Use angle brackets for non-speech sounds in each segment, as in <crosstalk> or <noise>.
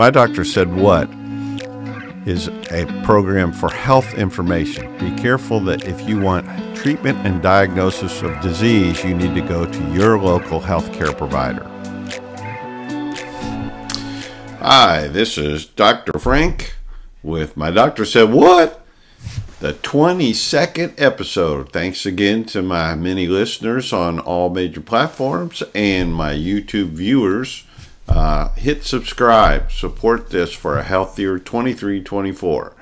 My Doctor Said What is a program for health information. Be careful that if you want treatment and diagnosis of disease, you need to go to your local healthcare provider. Hi, this is Dr. Frank with My Doctor Said What? The 22nd episode. Thanks again to my many listeners on all major platforms and my YouTube viewers. Uh, hit subscribe. Support this for a healthier 2324.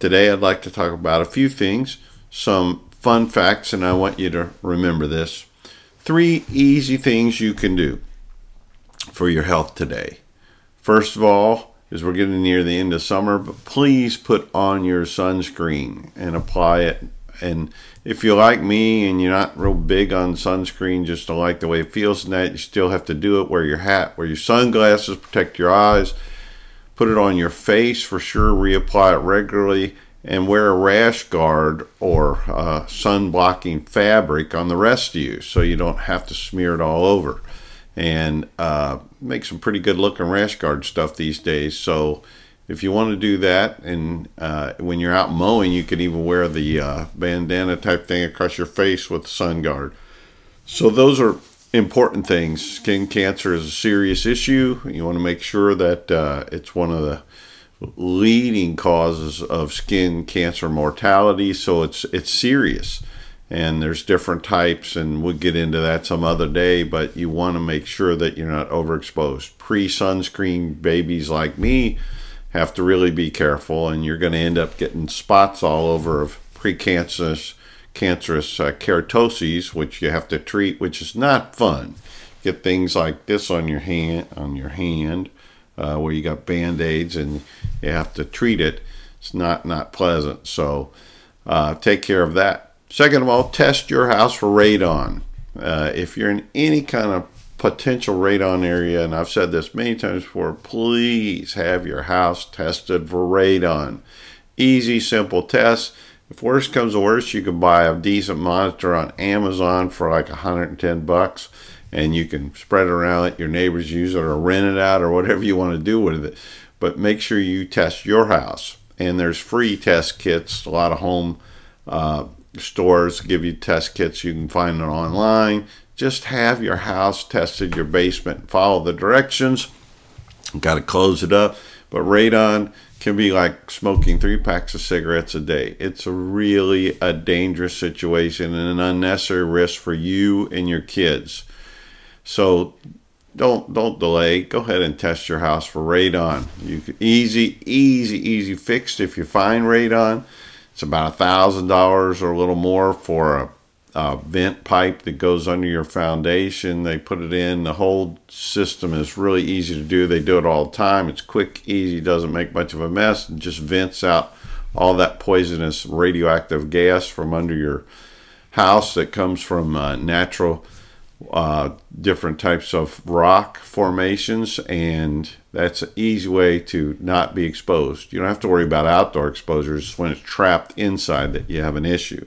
Today, I'd like to talk about a few things, some fun facts, and I want you to remember this. Three easy things you can do for your health today. First of all, as we're getting near the end of summer, but please put on your sunscreen and apply it. And if you're like me and you're not real big on sunscreen, just don't like the way it feels and that, you still have to do it. Wear your hat, wear your sunglasses, protect your eyes, put it on your face for sure, reapply it regularly, and wear a rash guard or uh, sun blocking fabric on the rest of you so you don't have to smear it all over. And uh, make some pretty good looking rash guard stuff these days. So if you want to do that, and uh, when you're out mowing, you can even wear the uh, bandana type thing across your face with sun guard. So those are important things. Skin cancer is a serious issue. You want to make sure that uh, it's one of the leading causes of skin cancer mortality. So it's it's serious, and there's different types, and we'll get into that some other day. But you want to make sure that you're not overexposed. Pre sunscreen babies like me have to really be careful, and you're going to end up getting spots all over of precancerous cancerous uh, keratoses, which you have to treat, which is not fun. Get things like this on your hand, on your hand, uh, where you got band aids, and you have to treat it. It's not not pleasant. So uh, take care of that. Second of all, test your house for radon. Uh, if you're in any kind of potential radon area, and I've said this many times before, please have your house tested for radon. Easy, simple test. If worst comes to worst, you can buy a decent monitor on Amazon for like 110 bucks, and you can spread it around, let your neighbors use it, or rent it out, or whatever you want to do with it. But make sure you test your house. And there's free test kits. A lot of home uh, stores give you test kits. You can find it online just have your house tested, your basement, follow the directions. Got to close it up. But radon can be like smoking three packs of cigarettes a day. It's a really a dangerous situation and an unnecessary risk for you and your kids. So don't don't delay. Go ahead and test your house for radon. You can easy, easy, easy fixed if you find radon. It's about a thousand dollars or a little more for a uh, vent pipe that goes under your foundation. They put it in. The whole system is really easy to do. They do it all the time. It's quick, easy, doesn't make much of a mess, and just vents out all that poisonous radioactive gas from under your house that comes from uh, natural uh, different types of rock formations and that's an easy way to not be exposed you don't have to worry about outdoor exposures when it's trapped inside that you have an issue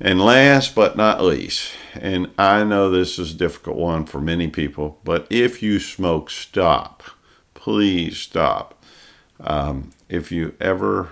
and last but not least, and I know this is a difficult one for many people, but if you smoke, stop. Please stop. Um, if you ever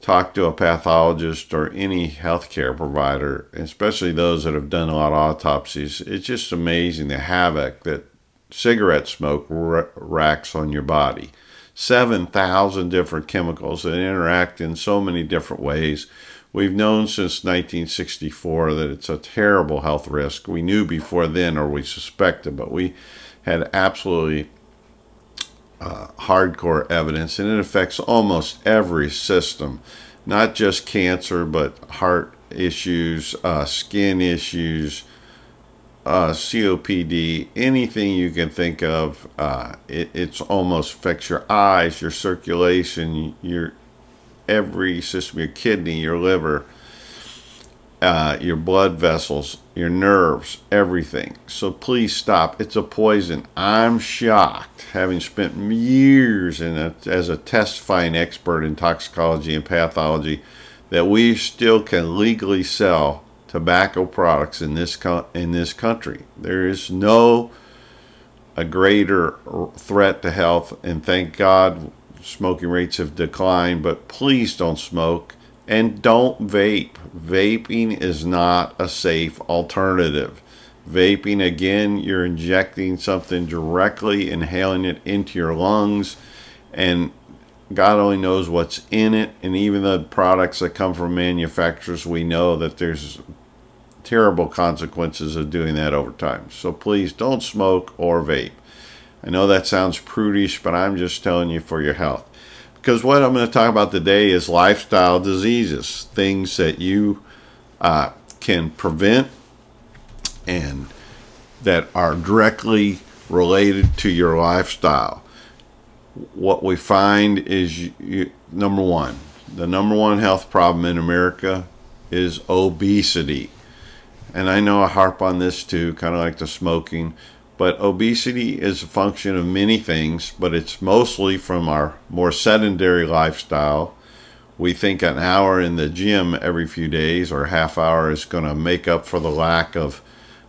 talk to a pathologist or any healthcare provider, especially those that have done a lot of autopsies, it's just amazing the havoc that cigarette smoke racks on your body. 7,000 different chemicals that interact in so many different ways We've known since 1964 that it's a terrible health risk. We knew before then, or we suspected, but we had absolutely uh, hardcore evidence, and it affects almost every system, not just cancer, but heart issues, uh, skin issues, uh, COPD, anything you can think of. Uh, it, it's almost affects your eyes, your circulation, your every system your kidney, your liver, uh, your blood vessels, your nerves, everything. So please stop. It's a poison. I'm shocked, having spent years in a, as a testifying expert in toxicology and pathology, that we still can legally sell tobacco products in this co- in this country. There is no a greater threat to health. And thank God smoking rates have declined, but please don't smoke and don't vape. Vaping is not a safe alternative. Vaping, again, you're injecting something directly, inhaling it into your lungs, and God only knows what's in it. And even the products that come from manufacturers, we know that there's terrible consequences of doing that over time. So please don't smoke or vape. I know that sounds prudish, but I'm just telling you for your health. Because what I'm going to talk about today is lifestyle diseases, things that you uh, can prevent and that are directly related to your lifestyle. What we find is you, you, number one, the number one health problem in America is obesity. And I know I harp on this too, kind of like the smoking, but obesity is a function of many things, but it's mostly from our more sedentary lifestyle. We think an hour in the gym every few days or half hour is going to make up for the lack of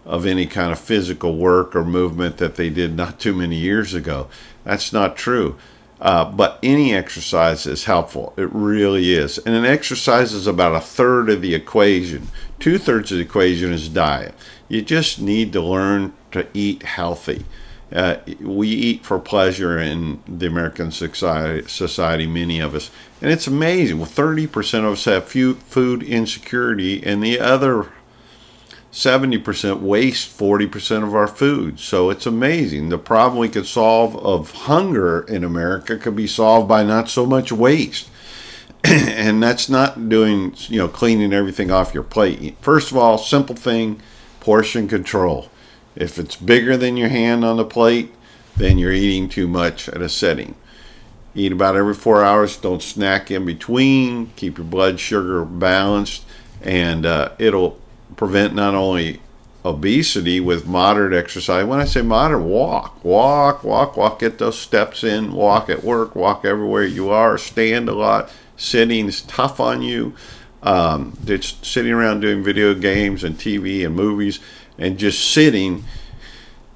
of any kind of physical work or movement that they did not too many years ago. That's not true. Uh, but any exercise is helpful. It really is. And an exercise is about a third of the equation. Two thirds of the equation is diet. You just need to learn to eat healthy. Uh, we eat for pleasure in the American society, society, many of us. And it's amazing. Well, 30% of us have food insecurity, and the other 70% waste 40% of our food. So it's amazing. The problem we could solve of hunger in America could be solved by not so much waste. <clears throat> and that's not doing, you know, cleaning everything off your plate. First of all, simple thing, portion control. If it's bigger than your hand on the plate, then you're eating too much at a setting. Eat about every four hours. Don't snack in between. Keep your blood sugar balanced, and uh, it'll prevent not only obesity with moderate exercise. When I say moderate, walk, walk, walk, walk, get those steps in, walk at work, walk everywhere you are, stand a lot. Sitting is tough on you. Um, just sitting around doing video games and TV and movies and just sitting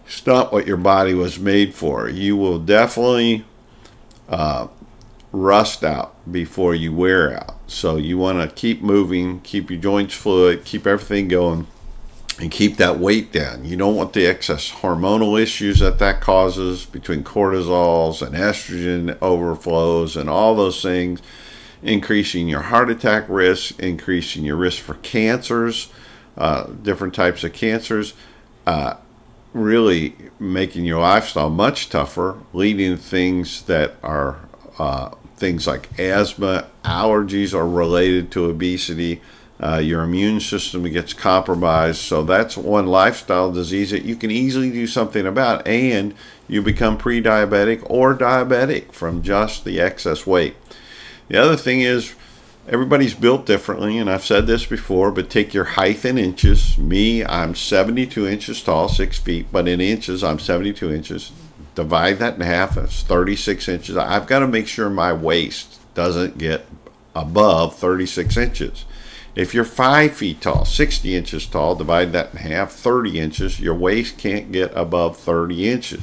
it's not what your body was made for. You will definitely uh, rust out before you wear out. So you want to keep moving, keep your joints fluid, keep everything going, and keep that weight down. You don't want the excess hormonal issues that that causes between cortisols and estrogen overflows and all those things, increasing your heart attack risk, increasing your risk for cancers, uh, different types of cancers. Uh, really making your lifestyle much tougher, leading things that are uh, things like asthma, allergies are related to obesity. Uh, your immune system gets compromised. So that's one lifestyle disease that you can easily do something about, and you become pre diabetic or diabetic from just the excess weight. The other thing is, everybody's built differently, and I've said this before, but take your height in inches. Me, I'm 72 inches tall, six feet, but in inches, I'm 72 inches divide that in half. That's 36 inches. I've got to make sure my waist doesn't get above 36 inches. If you're five feet tall, 60 inches tall, divide that in half, 30 inches. Your waist can't get above 30 inches.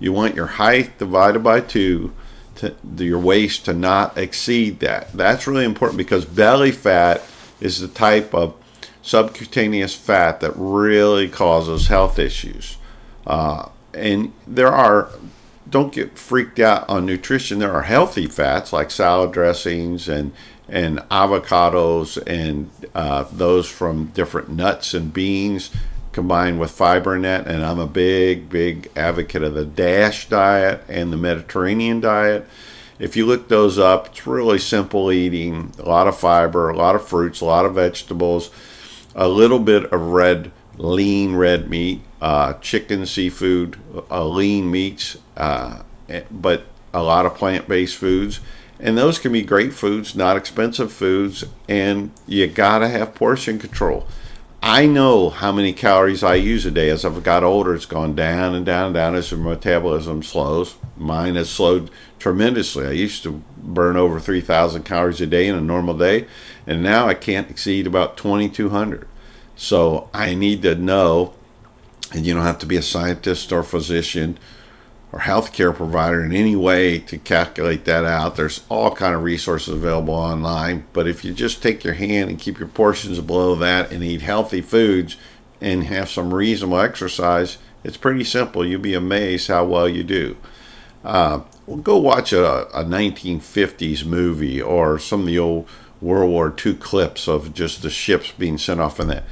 You want your height divided by two, to, your waist to not exceed that. That's really important because belly fat is the type of subcutaneous fat that really causes health issues. Uh, and there are don't get freaked out on nutrition. There are healthy fats like salad dressings and and avocados and uh, those from different nuts and beans combined with fiber in that. And I'm a big, big advocate of the DASH diet and the Mediterranean diet. If you look those up, it's really simple eating, a lot of fiber, a lot of fruits, a lot of vegetables, a little bit of red, lean red meat, uh, chicken, seafood, uh, lean meats, uh, eh, but a lot of plant based foods. And those can be great foods, not expensive foods, and you gotta have portion control. I know how many calories I use a day. As I've got older, it's gone down and down and down as my metabolism slows. Mine has slowed tremendously. I used to burn over 3,000 calories a day in a normal day, and now I can't exceed about 2,200. So I need to know And you don't have to be a scientist or physician or healthcare provider in any way to calculate that out. There's all kind of resources available online. But if you just take your hand and keep your portions below that and eat healthy foods and have some reasonable exercise, it's pretty simple. You'll be amazed how well you do. Uh, well, go watch a, a 1950s movie or some of the old World War II clips of just the ships being sent off in that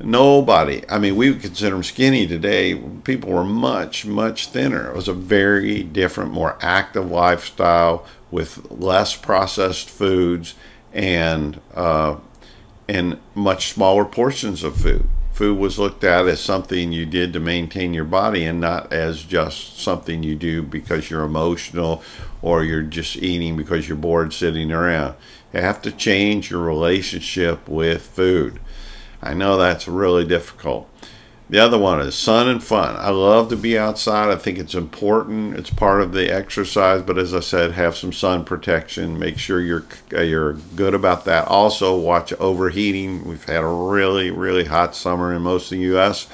Nobody. I mean, we would consider them skinny today. People were much, much thinner. It was a very different, more active lifestyle with less processed foods and uh, and much smaller portions of food. Food was looked at as something you did to maintain your body and not as just something you do because you're emotional or you're just eating because you're bored sitting around. You have to change your relationship with food. I know that's really difficult. The other one is sun and fun. I love to be outside. I think it's important. It's part of the exercise, but as I said, have some sun protection. Make sure you're uh, you're good about that. Also, watch overheating. We've had a really really hot summer in most of the U.S.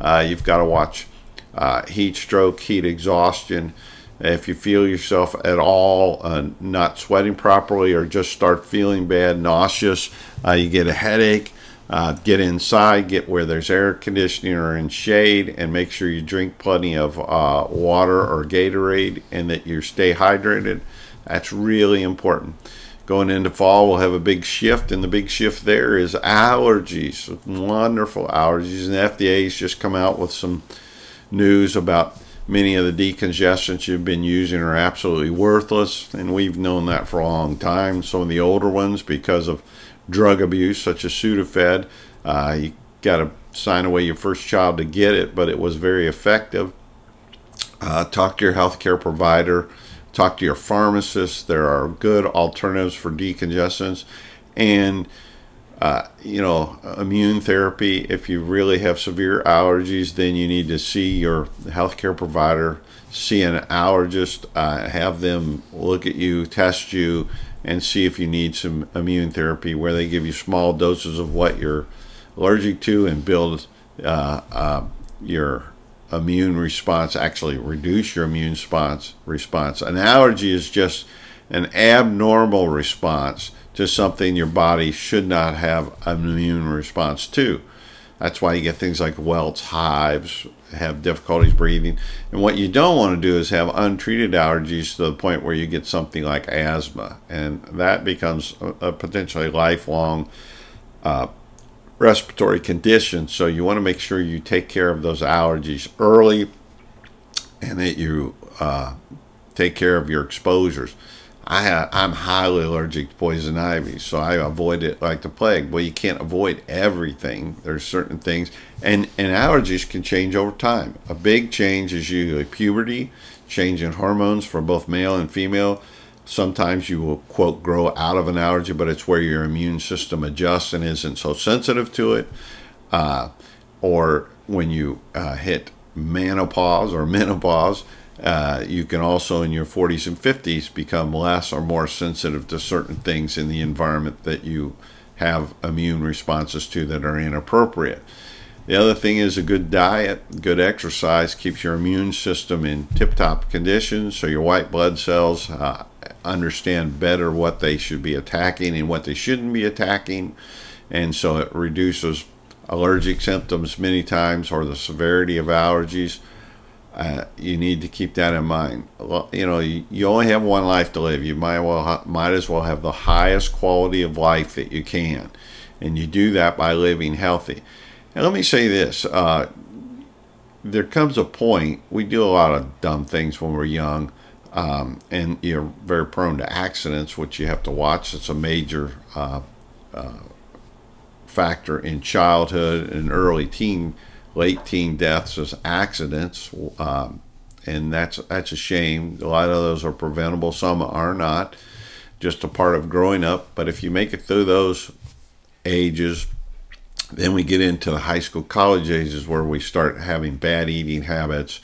Uh, you've got to watch uh, heat stroke, heat exhaustion. If you feel yourself at all uh, not sweating properly or just start feeling bad, nauseous, uh, you get a headache uh, get inside, get where there's air conditioning or in shade, and make sure you drink plenty of uh, water or Gatorade and that you stay hydrated. That's really important. Going into fall, we'll have a big shift, and the big shift there is allergies. Wonderful allergies. And the FDA's just come out with some news about many of the decongestants you've been using are absolutely worthless, and we've known that for a long time. Some of the older ones, because of drug abuse, such as Sudafed. Uh, you got to sign away your first child to get it, but it was very effective. Uh, talk to your healthcare provider, talk to your pharmacist. There are good alternatives for decongestants. And, uh, you know, immune therapy. If you really have severe allergies, then you need to see your healthcare provider, see an allergist, uh, have them look at you, test you, and see if you need some immune therapy where they give you small doses of what you're allergic to and build uh, uh, your immune response, actually reduce your immune response. response. An allergy is just an abnormal response to something your body should not have an immune response to. That's why you get things like welts, hives, have difficulties breathing. And what you don't want to do is have untreated allergies to the point where you get something like asthma. And that becomes a, potentially lifelong uh, respiratory condition. So you want to make sure you take care of those allergies early and that you uh, take care of your exposures. I I'm highly allergic to poison ivy, so I avoid it like the plague. Well, you can't avoid everything. There's certain things, and and allergies can change over time. A big change is usually puberty, change in hormones for both male and female. Sometimes you will quote grow out of an allergy, but it's where your immune system adjusts and isn't so sensitive to it. Uh, or when you uh, hit menopause or <laughs> menopause uh, you can also, in your 40s and 50s, become less or more sensitive to certain things in the environment that you have immune responses to that are inappropriate. The other thing is a good diet, good exercise keeps your immune system in tip top condition so your white blood cells uh, understand better what they should be attacking and what they shouldn't be attacking. And so it reduces allergic symptoms many times or the severity of allergies. You need to keep that in mind. You know, you, you, only have one life to live. You might well ha- might as well have the highest quality of life that you can, and you do that by living healthy. And let me say this: uh, there comes a point we do a lot of dumb things when we're young, um, and you're very prone to accidents, which you have to watch. It's a major uh, uh factor in childhood and early teen late teen deaths as accidents, um, and that's that's a shame. A lot of those are preventable. Some are not. Just a part of growing up. But if you make it through those ages, then we get into the high school, college ages where we start having bad eating habits,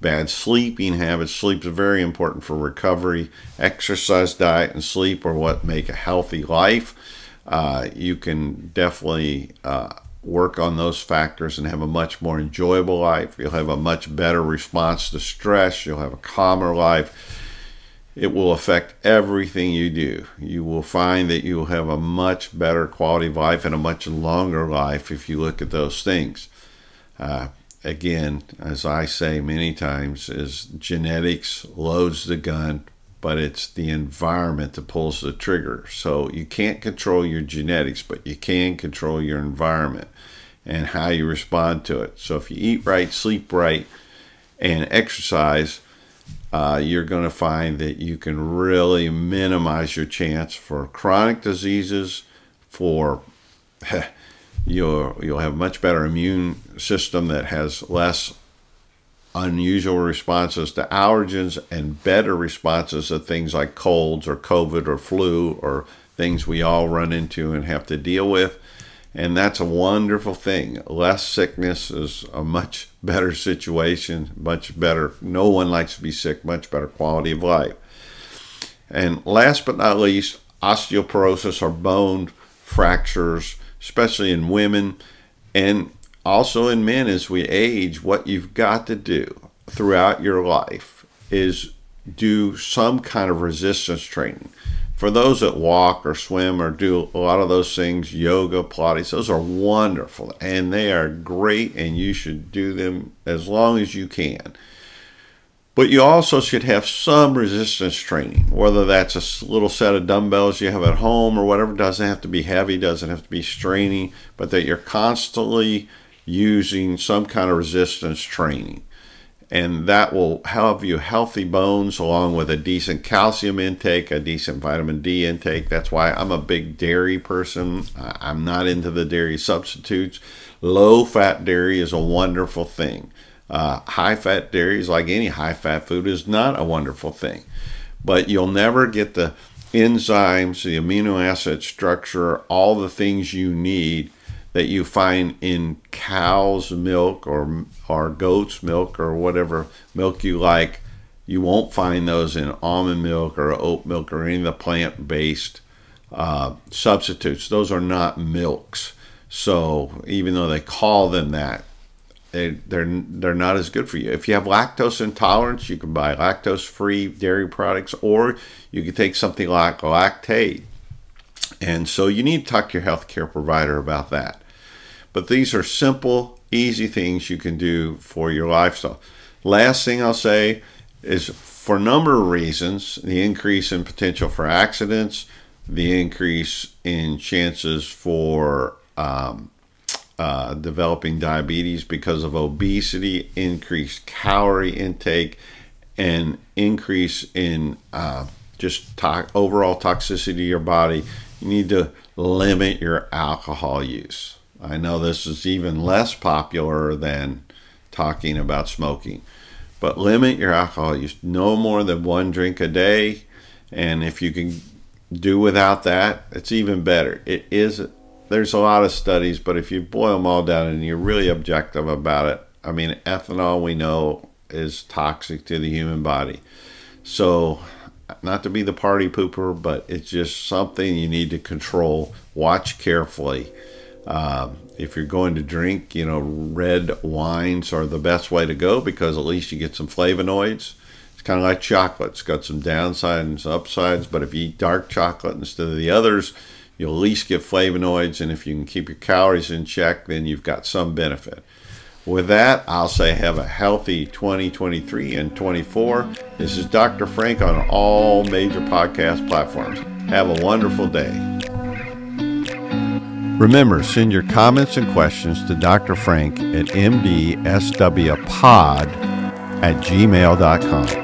bad sleeping habits. Sleep is very important for recovery. Exercise, diet, and sleep are what make a healthy life. Uh, you can definitely uh, work on those factors and have a much more enjoyable life. You'll have a much better response to stress. You'll have a calmer life. It will affect everything you do. You will find that you will have a much better quality of life and a much longer life if you look at those things. Uh, again, as I say many times, is genetics loads the gun, but it's the environment that pulls the trigger. So you can't control your genetics, but you can control your environment and how you respond to it. So if you eat right, sleep right, and exercise, uh, you're going to find that you can really minimize your chance for chronic diseases, for <laughs> you'll you'll have much better immune system that has less unusual responses to allergens and better responses to things like colds or COVID or flu or things we all run into and have to deal with. And that's a wonderful thing. Less sickness is a much <laughs> better situation, much better. No one likes to be sick, much better quality of life. And last but not least, osteoporosis or bone fractures, especially in women and also in men as we age, what you've got to do throughout your life is do some kind of resistance training. For those that walk or swim or do a lot of those things, yoga, Pilates, those are wonderful and they are great, and you should do them as long as you can. But you also should have some resistance training, whether that's a little set of dumbbells you have at home or whatever. Doesn't have to be heavy, doesn't have to be straining, but that you're constantly using some kind of resistance training. And that will have you healthy bones along with a decent calcium intake, a decent vitamin D intake. That's why I'm a big dairy person. I'm not into the dairy substitutes. Low fat dairy is a wonderful thing. Uh, high fat dairy is like any high fat food is not a wonderful thing. But you'll never get the enzymes, the amino acid structure, all the things you need that you find in cow's milk or or goat's milk or whatever milk you like. You won't find those in almond milk or oat milk or any of the plant-based uh, substitutes. Those are not milks. So even though they call them that, they, they're they're not as good for you. If you have lactose intolerance, you can buy lactose-free dairy products, or you can take something like Lactaid. And so you need to talk to your healthcare provider about that. But these are simple, easy things you can do for your lifestyle. Last thing I'll say is for a number of reasons the increase in potential for accidents, the increase in chances for um, uh, developing diabetes because of obesity, increased calorie intake, and increase in uh, just to- overall toxicity to your body. You need to limit your alcohol use. I know this is even less popular than talking about smoking, but limit your alcohol use no more than one drink a day. And if you can do without that, it's even better. It is, there's a lot of studies, but if you boil them all down and you're really objective about it, I mean, ethanol we know is toxic to the human body. So, not to be the party pooper, but it's just something you need to control, watch carefully um, if you're going to drink, you know, red wines are the best way to go because at least you get some flavonoids. It's kind of like chocolate. It's got some downsides and some upsides, but if you eat dark chocolate instead of the others, you'll at least get flavonoids. And if you can keep your calories in check, then you've got some benefit. With that, I'll say have a healthy 2023 and 24. This is Dr. Frank on all major podcast platforms. Have a wonderful day. Remember, send your comments and questions to Dr. Frank at mdswpod at gmail.com.